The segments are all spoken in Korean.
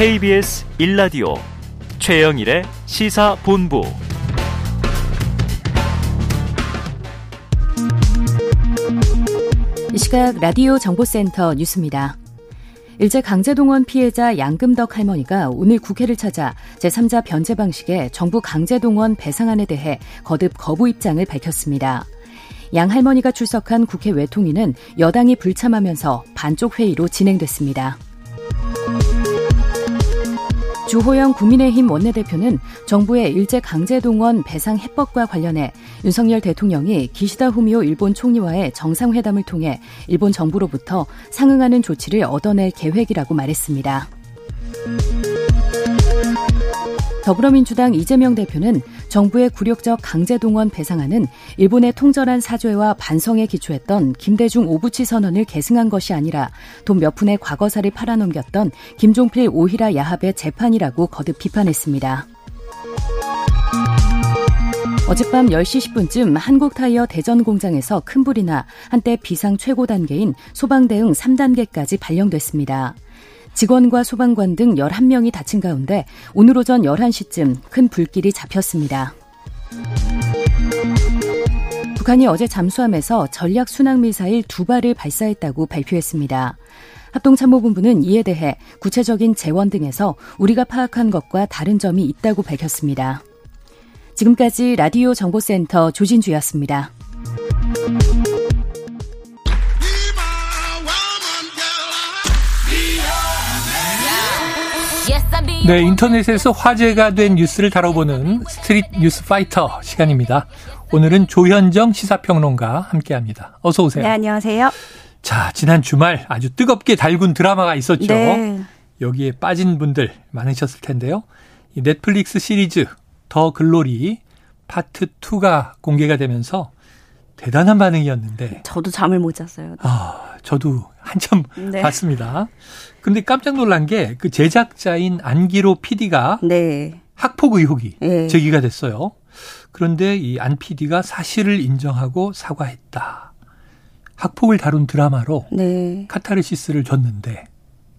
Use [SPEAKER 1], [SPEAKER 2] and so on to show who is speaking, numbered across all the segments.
[SPEAKER 1] KBS 1라디오 최영일의 시사본부
[SPEAKER 2] 이 시각 라디오 정보센터 뉴스입니다. 일제 강제동원 피해자 양금덕 할머니가 오늘 국회를 찾아 제3자 변제 방식의 정부 강제동원 배상안에 대해 거듭 거부 입장을 밝혔습니다. 양 할머니가 출석한 국회 외통위는 여당이 불참하면서 반쪽 회의로 진행됐습니다. 주호영 국민의힘 원내대표는 정부의 일제 강제 동원 배상 해법과 관련해 윤석열 대통령이 기시다 후미오 일본 총리와의 정상회담을 통해 일본 정부로부터 상응하는 조치를 얻어낼 계획이라고 말했습니다. 더불어민주당 이재명 대표는 정부의 굴욕적 강제 동원 배상안은 일본의 통절한 사죄와 반성에 기초했던 김대중 오부치 선언을 계승한 것이 아니라 돈 몇 푼의 과거사를 팔아넘겼던 김종필 오히라 야합의 재판이라고 거듭 비판했습니다. 어젯밤 10시 10분쯤 한국타이어 대전 공장에서 큰 불이 나 한때 비상 최고 단계인 소방 대응 3단계까지 발령됐습니다. 직원과 소방관 등 11명이 다친 가운데 오늘 오전 11시쯤 큰 불길이 잡혔습니다. 북한이 어제 잠수함에서 전략 순항 미사일 두 발을 발사했다고 발표했습니다. 합동참모본부는 이에 대해 구체적인 제원 등에서 우리가 파악한 것과 다른 점이 있다고 밝혔습니다. 지금까지 라디오 정보센터 조진주였습니다.
[SPEAKER 3] 네, 인터넷에서 화제가 된 뉴스를 다뤄보는 스트릿 뉴스 파이터 시간입니다. 오늘은 조현정 시사평론가 함께합니다. 어서 오세요.
[SPEAKER 4] 네, 안녕하세요.
[SPEAKER 3] 자, 지난 주말 아주 뜨겁게 달군 드라마가 있었죠. 네. 여기에 빠진 분들 많으셨을 텐데요. 이 넷플릭스 시리즈 더 글로리 파트 2가 공개가 되면서 대단한 반응이었는데.
[SPEAKER 4] 저도 잠을 못 잤어요.
[SPEAKER 3] 아, 저도 한참 네. 봤습니다. 근데 깜짝 놀란 게 그 제작자인 안기로 PD가 네. 학폭 의혹이 네. 제기가 됐어요. 그런데 이 안 PD가 사실을 인정하고 사과했다. 학폭을 다룬 드라마로 네. 카타르시스를 줬는데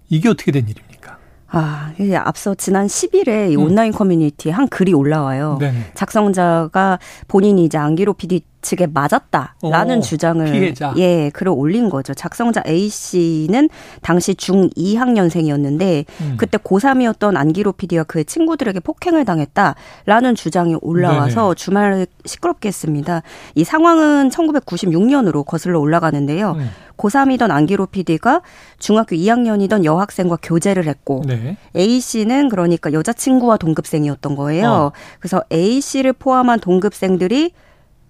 [SPEAKER 3] 이게 어떻게 된 일입니까?
[SPEAKER 4] 아, 이게 앞서 지난 10일에 이 음. 온라인 커뮤니티에 한 글이 올라와요. 네네. 작성자가 본인이 이제 안기로 PD 측에 맞았다라는 오, 주장을
[SPEAKER 3] 피해자.
[SPEAKER 4] 예 글을 올린 거죠. 작성자 A 씨는 당시 중2학년생이었는데 음. 그때 고3이었던 안기로 PD와 그의 친구들에게 폭행을 당했다라는 주장이 올라와서 네네. 주말을 시끄럽게 했습니다. 이 상황은 1996년으로 거슬러 올라가는데요. 음. 고3이던 안기로 PD가 중학교 2학년이던 여학생과 교제를 했고 네. A 씨는 그러니까 여자친구와 동급생이었던 거예요. 어. 그래서 A 씨를 포함한 동급생들이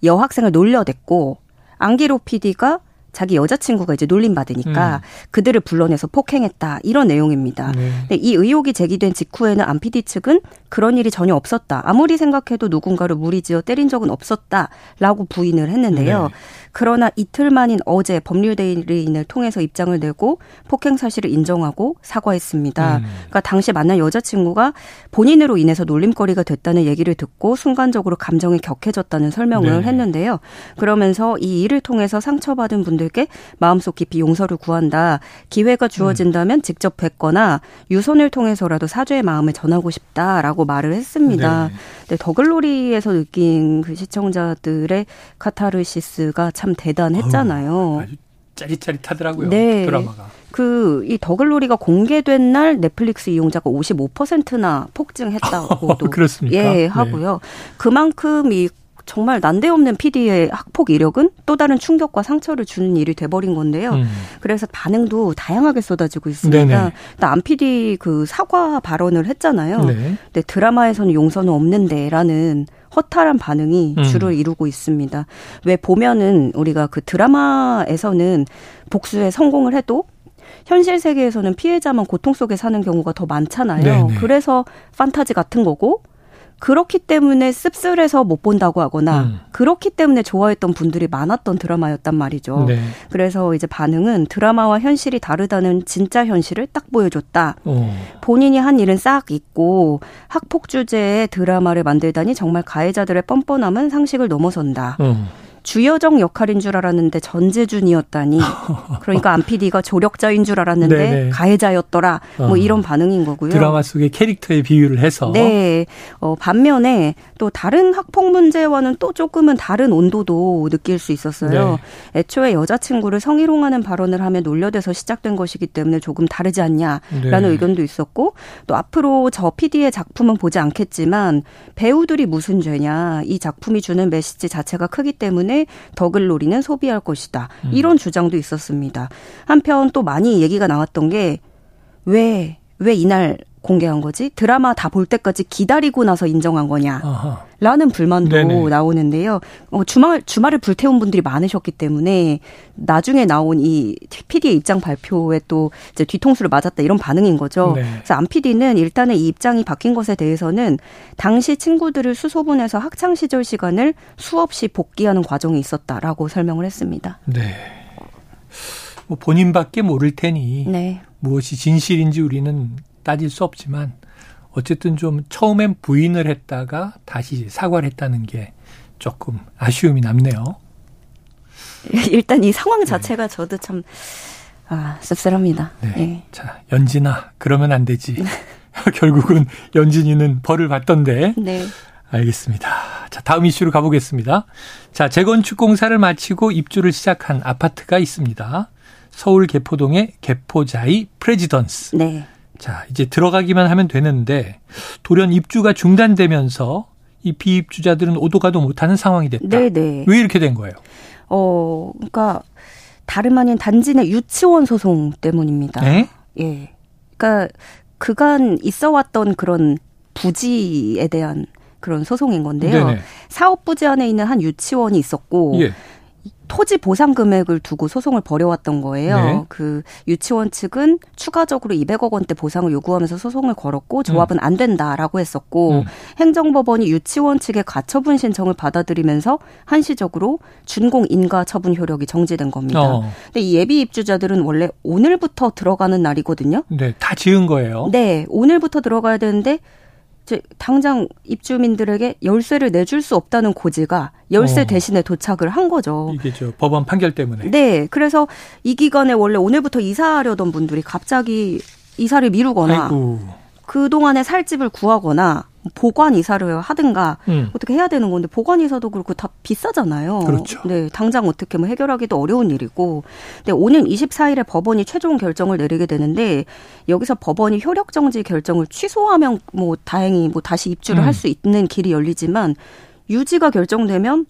[SPEAKER 4] 여학생을 놀려댔고 안기로 PD가 자기 여자친구가 이제 놀림받으니까 음. 그들을 불러내서 폭행했다 이런 내용입니다. 네. 근데 이 의혹이 제기된 직후에는 안 PD 측은 그런 일이 전혀 없었다. 아무리 생각해도 누군가를 무리지어 때린 적은 없었다라고 부인을 했는데요. 네. 그러나 이틀 만인 어제 법률대리인을 통해서 입장을 내고 폭행 사실을 인정하고 사과했습니다. 음. 그러니까 당시 만난 여자친구가 본인으로 인해서 놀림거리가 됐다는 얘기를 듣고 순간적으로 감정이 격해졌다는 설명을 네. 했는데요. 그러면서 이 일을 통해서 상처받은 분들께 마음속 깊이 용서를 구한다. 기회가 주어진다면 음. 직접 뵙거나 유선을 통해서라도 사죄의 마음을 전하고 싶다라고 말을 했습니다. 네. 더글로리에서 느낀 그 시청자들의 카타르시스가 참 대단했잖아요. 아주
[SPEAKER 3] 짜릿짜릿하더라고요. 네. 드라마가.
[SPEAKER 4] 그, 이 더글로리가 공개된 날 넷플릭스 이용자가 55%나 폭증했다고도.
[SPEAKER 3] 그렇습니까?
[SPEAKER 4] 예, 네. 하고요. 네. 그만큼 이 정말 난데없는 PD의 학폭 이력은 또 다른 충격과 상처를 주는 일이 돼버린 건데요. 음. 그래서 반응도 다양하게 쏟아지고 있습니다. 안 PD 그 사과 발언을 했잖아요. 네. 근데 드라마에서는 용서는 없는데라는 허탈한 반응이 음. 주를 이루고 있습니다. 왜 보면은 우리가 그 드라마에서는 복수에 성공을 해도 현실 세계에서는 피해자만 고통 속에 사는 경우가 더 많잖아요. 네네. 그래서 판타지 같은 거고 그렇기 때문에 씁쓸해서 못 본다고 하거나 음. 그렇기 때문에 좋아했던 분들이 많았던 드라마였단 말이죠. 네. 그래서 이제 반응은 드라마와 현실이 다르다는 진짜 현실을 딱 보여줬다. 오. 어. 본인이 한 일은 싹 잊고 학폭 주제의 드라마를 만들다니 정말 가해자들의 뻔뻔함은 상식을 넘어선다. 음. 주여정 역할인 줄 알았는데 전재준이었다니. 그러니까 안 PD가 조력자인 줄 알았는데 네네. 가해자였더라. 뭐 어. 이런 반응인 거고요.
[SPEAKER 3] 드라마 속의 캐릭터의 비유를 해서.
[SPEAKER 4] 네. 어, 반면에 또 다른 학폭 문제와는 또 조금은 다른 온도도 느낄 수 있었어요. 네. 애초에 여자친구를 성희롱하는 발언을 하며 놀려대서 시작된 것이기 때문에 조금 다르지 않냐라는 네. 의견도 있었고 또 앞으로 저 PD의 작품은 보지 않겠지만 배우들이 무슨 죄냐. 이 작품이 주는 메시지 자체가 크기 때문에 덕을 노리는 소비할 것이다. 음. 이런 주장도 있었습니다. 한편 또 많이 얘기가 나왔던 게 왜, 왜 이날 공개한 거지? 드라마 다 볼 때까지 기다리고 나서 인정한 거냐? 아하. 라는 불만도 네네. 나오는데요. 어, 주말, 주말을 불태운 분들이 많으셨기 때문에 나중에 나온 이 PD의 입장 발표에 또 이제 뒤통수를 맞았다 이런 반응인 거죠. 네. 그래서 안 PD는 일단은 이 입장이 바뀐 것에 대해서는 당시 친구들을 수소문해서 학창 시절 시간을 수없이 복귀하는 과정이 있었다라고 설명을 했습니다.
[SPEAKER 3] 네. 뭐 본인밖에 모를 테니 네. 무엇이 진실인지 우리는 따질 수 없지만 어쨌든 좀 처음엔 부인을 했다가 다시 사과를 했다는 게 조금 아쉬움이 남네요.
[SPEAKER 4] 일단 이 상황 자체가 네. 저도 참 아, 씁쓸합니다. 네. 네.
[SPEAKER 3] 자, 연진아, 그러면 안 되지. 결국은 연진이는 벌을 받던데. 네. 알겠습니다. 자, 다음 이슈로 가보겠습니다. 자, 재건축 공사를 마치고 입주를 시작한 아파트가 있습니다. 서울 개포동의 개포자이 프레지던스. 네. 자, 이제 들어가기만 하면 되는데 돌연 입주가 중단되면서 이 비입주자들은 오도 가도 못하는 상황이 됐다. 네네. 네. 왜 이렇게 된 거예요?
[SPEAKER 4] 어, 그러니까 다름 아닌 단지 내 유치원 소송 때문입니다. 네? 예. 그러니까 그간 있어왔던 그런 부지에 대한 그런 소송인 건데요. 네네. 사업 부지 안에 있는 한 유치원이 있었고 예. 토지 보상 금액을 두고 소송을 벌여왔던 거예요. 네. 그 유치원 측은 추가적으로 200억 원대 보상을 요구하면서 소송을 걸었고 조합은 음. 안 된다라고 했었고 음. 행정법원이 유치원 측의 가처분 신청을 받아들이면서 한시적으로 준공 인가 처분 효력이 정지된 겁니다. 어. 근데 이 예비 입주자들은 원래 오늘부터 들어가는 날이거든요.
[SPEAKER 3] 네, 다 지은 거예요.
[SPEAKER 4] 네, 오늘부터 들어가야 되는데 당장 입주민들에게 열쇠를 내줄 수 없다는 고지가 열쇠 어. 대신에 도착을 한 거죠.
[SPEAKER 3] 이게 저 법원 판결 때문에.
[SPEAKER 4] 네. 그래서 이 기간에 원래 오늘부터 이사하려던 분들이 갑자기 이사를 미루거나 아이고. 그동안에 살 집을 구하거나 보관 이사를 하든가 음. 어떻게 해야 되는 건데 보관 이사도 그렇고 다 비싸잖아요.
[SPEAKER 3] 그렇죠.
[SPEAKER 4] 네, 당장 어떻게 뭐 해결하기도 어려운 일이고. 근데 오는 24일에 법원이 최종 결정을 내리게 되는데 여기서 법원이 효력 정지 결정을 취소하면 뭐 다행히 뭐 다시 입주를 음. 할수 있는 길이 열리지만 유지가 결정되면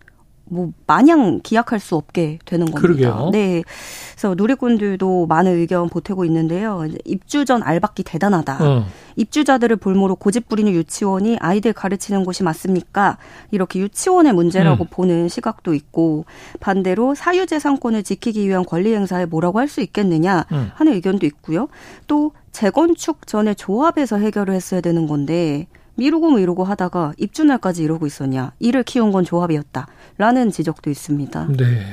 [SPEAKER 4] 뭐 마냥 기약할 수 없게 되는 겁니다.
[SPEAKER 3] 그러게요.
[SPEAKER 4] 네. 그래서 누리꾼들도 많은 의견 보태고 있는데요. 입주 전 알박기 대단하다. 어. 입주자들을 볼모로 고집 부리는 유치원이 아이들 가르치는 곳이 맞습니까? 이렇게 유치원의 문제라고 음. 보는 시각도 있고 반대로 사유재산권을 지키기 위한 권리 행사에 뭐라고 할 수 있겠느냐 음. 하는 의견도 있고요. 또 재건축 전에 조합해서 해결을 했어야 되는 건데 미루고 미루고 하다가 입주날까지 이러고 있었냐. 이를 키운 건 조합이었다. 라는 지적도 있습니다.
[SPEAKER 3] 네.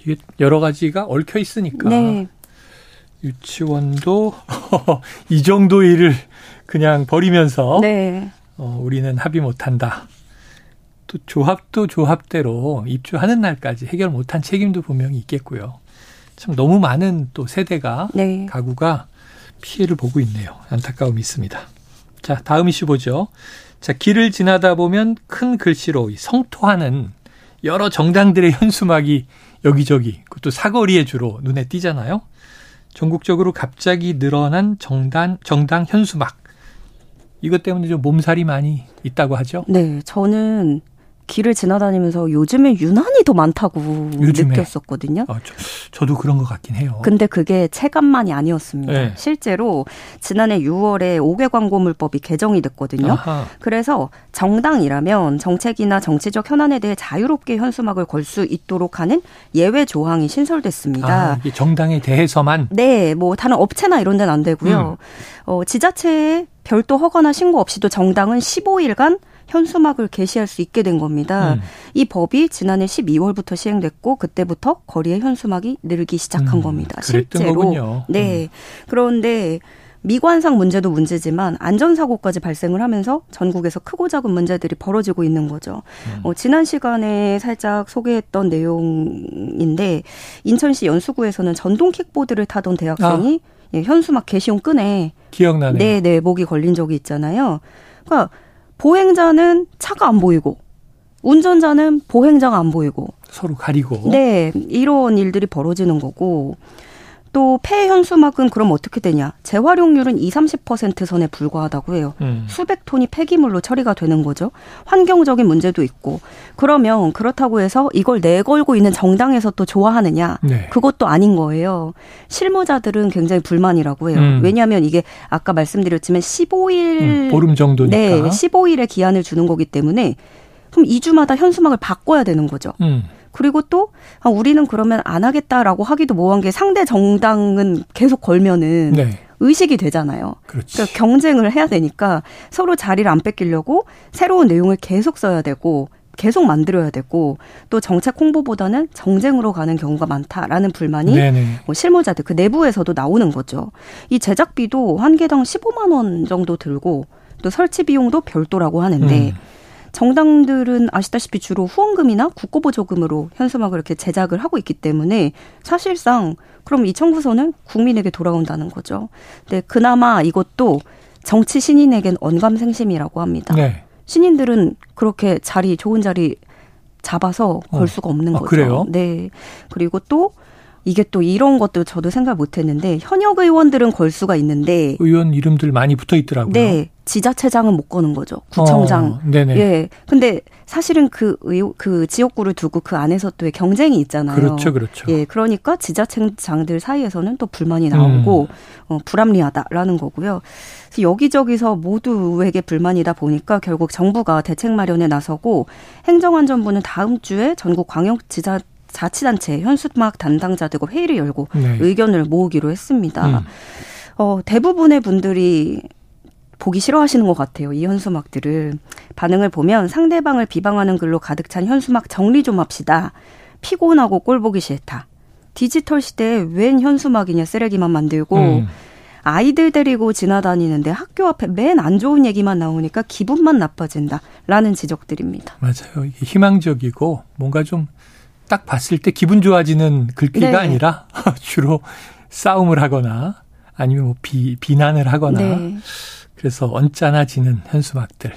[SPEAKER 3] 이게 여러 가지가 얽혀 있으니까. 네. 유치원도 이 정도 일을 그냥 버리면서 네. 어, 우리는 합의 못한다. 또 조합도 조합대로 입주하는 날까지 해결 못한 책임도 분명히 있겠고요. 참 너무 많은 또 세대가 네. 가구가 피해를 보고 있네요. 안타까움이 있습니다. 자, 다음 이슈 보죠. 자, 길을 지나다 보면 큰 글씨로 성토하는 여러 정당들의 현수막이 여기저기, 그것도 사거리에 주로 눈에 띄잖아요. 전국적으로 갑자기 늘어난 정당, 정당 현수막. 이것 때문에 좀 몸살이 많이 있다고 하죠?
[SPEAKER 4] 네, 저는 길을 지나다니면서 요즘에 유난히 더 많다고 요즘에. 느꼈었거든요. 아,
[SPEAKER 3] 저, 도 그런 것 같긴 해요.
[SPEAKER 4] 근데 그게 체감만이 아니었습니다. 네. 실제로 지난해 6월에 5개 광고물법이 개정이 됐거든요. 아하. 그래서 정당이라면 정책이나 정치적 현안에 대해 자유롭게 현수막을 걸 수 있도록 하는 예외 조항이 신설됐습니다. 아,
[SPEAKER 3] 정당에 대해서만?
[SPEAKER 4] 네, 뭐 다른 업체나 이런 데는 안 되고요. 음. 어, 지자체에 별도 허가나 신고 없이도 정당은 15일간 현수막을 게시할 수 있게 된 겁니다. 음. 이 법이 지난해 12월부터 시행됐고 그때부터 거리에 현수막이 늘기 시작한 음, 겁니다. 실제로. 거군요. 네. 음. 그런데 미관상 문제도 문제지만 안전사고까지 발생을 하면서 전국에서 크고 작은 문제들이 벌어지고 있는 거죠. 음. 어, 지난 시간에 살짝 소개했던 내용인데 인천시 연수구에서는 전동 킥보드를 타던 대학생이 아. 예, 현수막 게시용 끈에
[SPEAKER 3] 기억나네요.
[SPEAKER 4] 네, 네, 목이 걸린 적이 있잖아요. 그러니까 보행자는 차가 안 보이고 운전자는 보행자가 안 보이고.
[SPEAKER 3] 서로 가리고.
[SPEAKER 4] 네, 이런 일들이 벌어지는 거고 또 폐 현수막은 그럼 어떻게 되냐? 재활용률은 2, 30% 선에 불과하다고 해요. 음. 수백 톤이 폐기물로 처리가 되는 거죠. 환경적인 문제도 있고. 그러면 그렇다고 해서 이걸 내걸고 있는 정당에서 또 좋아하느냐? 네. 그것도 아닌 거예요. 실무자들은 굉장히 불만이라고 해요. 음. 왜냐하면 이게 아까 말씀드렸지만 15일 음,
[SPEAKER 3] 보름 정도니까.
[SPEAKER 4] 네, 15일의 기한을 주는 거기 때문에 그럼 2주마다 현수막을 바꿔야 되는 거죠. 음. 그리고 또 아, 우리는 그러면 안 하겠다라고 하기도 뭐한 게 상대 정당은 계속 걸면은 네. 의식이 되잖아요. 그렇지. 그러니까 경쟁을 해야 되니까 서로 자리를 안 뺏기려고 새로운 내용을 계속 써야 되고 계속 만들어야 되고 또 정책 홍보보다는 정쟁으로 가는 경우가 많다라는 불만이 뭐 실무자들 그 내부에서도 나오는 거죠. 이 제작비도 한 개당 15만 원 정도 들고 또 설치 비용도 별도라고 하는데 음. 정당들은 아시다시피 주로 후원금이나 국고보조금으로 현수막을 이렇게 제작을 하고 있기 때문에 사실상 그럼 이 청구서는 국민에게 돌아온다는 거죠. 근데 그나마 이것도 정치 신인에겐 언감생심이라고 합니다. 네. 신인들은 그렇게 자리 좋은 자리 잡아서 걸 어. 수가 없는 어. 거죠.
[SPEAKER 3] 아, 그래요?
[SPEAKER 4] 네. 그리고 또 이게 또 이런 것도 저도 생각 못 했는데 현역 의원들은 걸 수가 있는데
[SPEAKER 3] 의원 이름들 많이 붙어 있더라고요.
[SPEAKER 4] 네. 지자체장은 못 거는 거죠. 구청장. 어, 네네. 예. 근데 사실은 그 의, 그 지역구를 두고 그 안에서 또 경쟁이 있잖아요.
[SPEAKER 3] 그렇죠, 그렇죠.
[SPEAKER 4] 예. 그러니까 지자체장들 사이에서는 또 불만이 나오고 음. 어, 불합리하다라는 거고요. 그래서 여기저기서 모두에게 불만이다 보니까 결국 정부가 대책 마련에 나서고 행정안전부는 다음 주에 전국 광역지자 자치단체 현수막 담당자들과 회의를 열고 네. 의견을 모으기로 했습니다. 음. 어, 대부분의 분들이 보기 싫어하시는 것 같아요. 이 현수막들을. 반응을 보면 상대방을 비방하는 글로 가득 찬 현수막 정리 좀 합시다. 피곤하고 꼴 보기 싫다. 디지털 시대에 웬 현수막이냐 쓰레기만 만들고 음. 아이들 데리고 지나다니는데 학교 앞에 맨 안 좋은 얘기만 나오니까 기분만 나빠진다. 라는 지적들입니다.
[SPEAKER 3] 맞아요. 이게 희망적이고 뭔가 좀 딱 봤을 때 기분 좋아지는 글귀가 네. 아니라 주로 싸움을 하거나 아니면 뭐 비, 비난을 하거나 네. 그래서 언짢아지는 현수막들.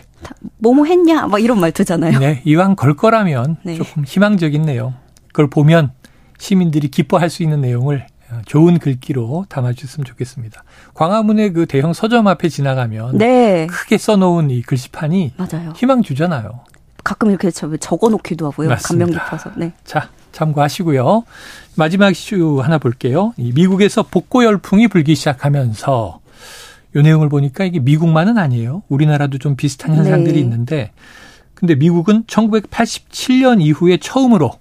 [SPEAKER 4] 뭐뭐 했냐? 막 이런 말 듣잖아요.
[SPEAKER 3] 네. 이왕 걸 거라면 네. 조금 희망적인 내용. 그걸 보면 시민들이 기뻐할 수 있는 내용을 좋은 글귀로 담아주셨으면 좋겠습니다. 광화문의 그 대형 서점 앞에 지나가면 네. 크게 써놓은 이 글씨판이 맞아요. 희망 주잖아요.
[SPEAKER 4] 가끔 이렇게 적어놓기도 하고요. 맞습니다. 감명 깊어서. 네.
[SPEAKER 3] 자, 참고하시고요. 마지막 이슈 하나 볼게요. 미국에서 복고 열풍이 불기 시작하면서 요 내용을 보니까 이게 미국만은 아니에요. 우리나라도 좀 비슷한 현상들이 네. 있는데 근데 미국은 1987년 이후에 처음으로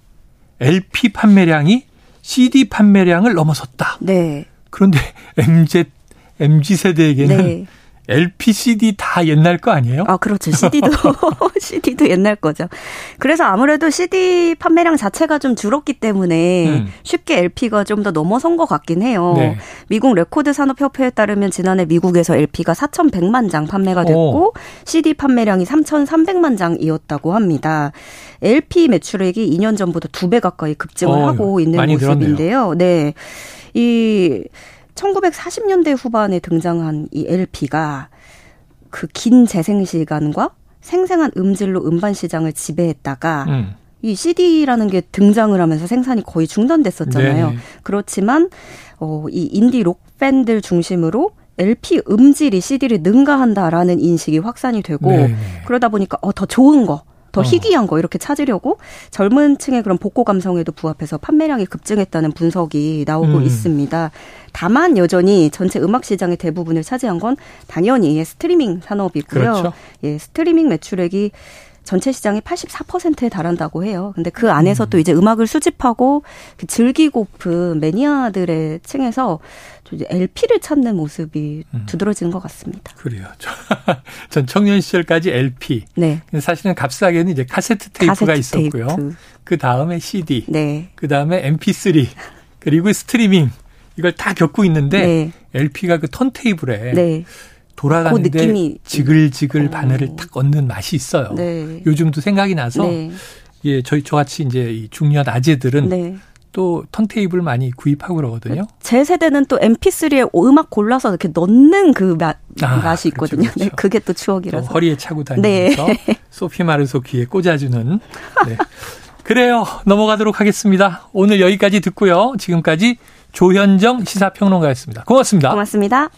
[SPEAKER 3] LP 판매량이 CD 판매량을 넘어섰다. 네. 그런데 MZ MZ 세대에게는 네. LP, CD 다 옛날 거 아니에요?
[SPEAKER 4] 아, 그렇죠. CD도, CD도 옛날 거죠. 그래서 아무래도 CD 판매량 자체가 좀 줄었기 때문에 음. 쉽게 LP가 좀 더 넘어선 것 같긴 해요. 네. 미국 레코드 산업협회에 따르면 지난해 미국에서 LP가 4,100만 장 판매가 됐고 오. CD 판매량이 3,300만 장이었다고 합니다. LP 매출액이 2년 전보다 2배 가까이 급증을 어, 하고 있는 모습인데요. 늘었네요. 네. 이 1940년대 후반에 등장한 이 LP가 그 긴 재생 시간과 생생한 음질로 음반 시장을 지배했다가 음. 이 CD라는 게 등장을 하면서 생산이 거의 중단됐었잖아요. 네 그렇지만 어, 이 인디 록 밴들 중심으로 LP 음질이 CD를 능가한다라는 인식이 확산이 되고 네네. 그러다 보니까 어, 더 좋은 거 더 어. 희귀한 거 이렇게 찾으려고 젊은 층의 그런 복고 감성에도 부합해서 판매량이 급증했다는 분석이 나오고 음. 있습니다. 다만 여전히 전체 음악 시장의 대부분을 차지한 건 당연히 스트리밍 산업이고요. 그렇죠. 예, 스트리밍 매출액이 전체 시장의 84%에 달한다고 해요. 근데 그 안에서 음. 또 이제 음악을 수집하고 그 즐기고픈 매니아들의 층에서 이제 LP를 찾는 모습이 음. 두드러지는 것 같습니다.
[SPEAKER 3] 그래요. 전 청년 시절까지 LP. 네. 사실은 값싸게는 이제 카세트 테이프가 카세트 있었고요. 테이프. 그 다음에 CD. 네. 그 다음에 MP3. 그리고 스트리밍. 이걸 다 겪고 있는데 네. LP가 그 턴테이블에 네. 돌아가는데 그 느낌이... 지글지글 바늘을 어. 딱 얻는 맛이 있어요. 네. 요즘도 생각이 나서 네. 예, 저희 저같이 이제 이 중년 아재들은 네. 또 턴테이블 많이 구입하고 그러거든요.
[SPEAKER 4] 제 세대는 또 MP3에 음악 골라서 이렇게 넣는 그 맛, 아, 맛이 있거든요. 그렇죠, 그렇죠. 네, 그게 또 추억이라서.
[SPEAKER 3] 또 허리에 차고 다니면서 네. 소피 마르소 귀에 꽂아주는. 네. 그래요. 넘어가도록 하겠습니다. 오늘 여기까지 듣고요. 지금까지 조현정 시사평론가였습니다. 고맙습니다.
[SPEAKER 4] 고맙습니다.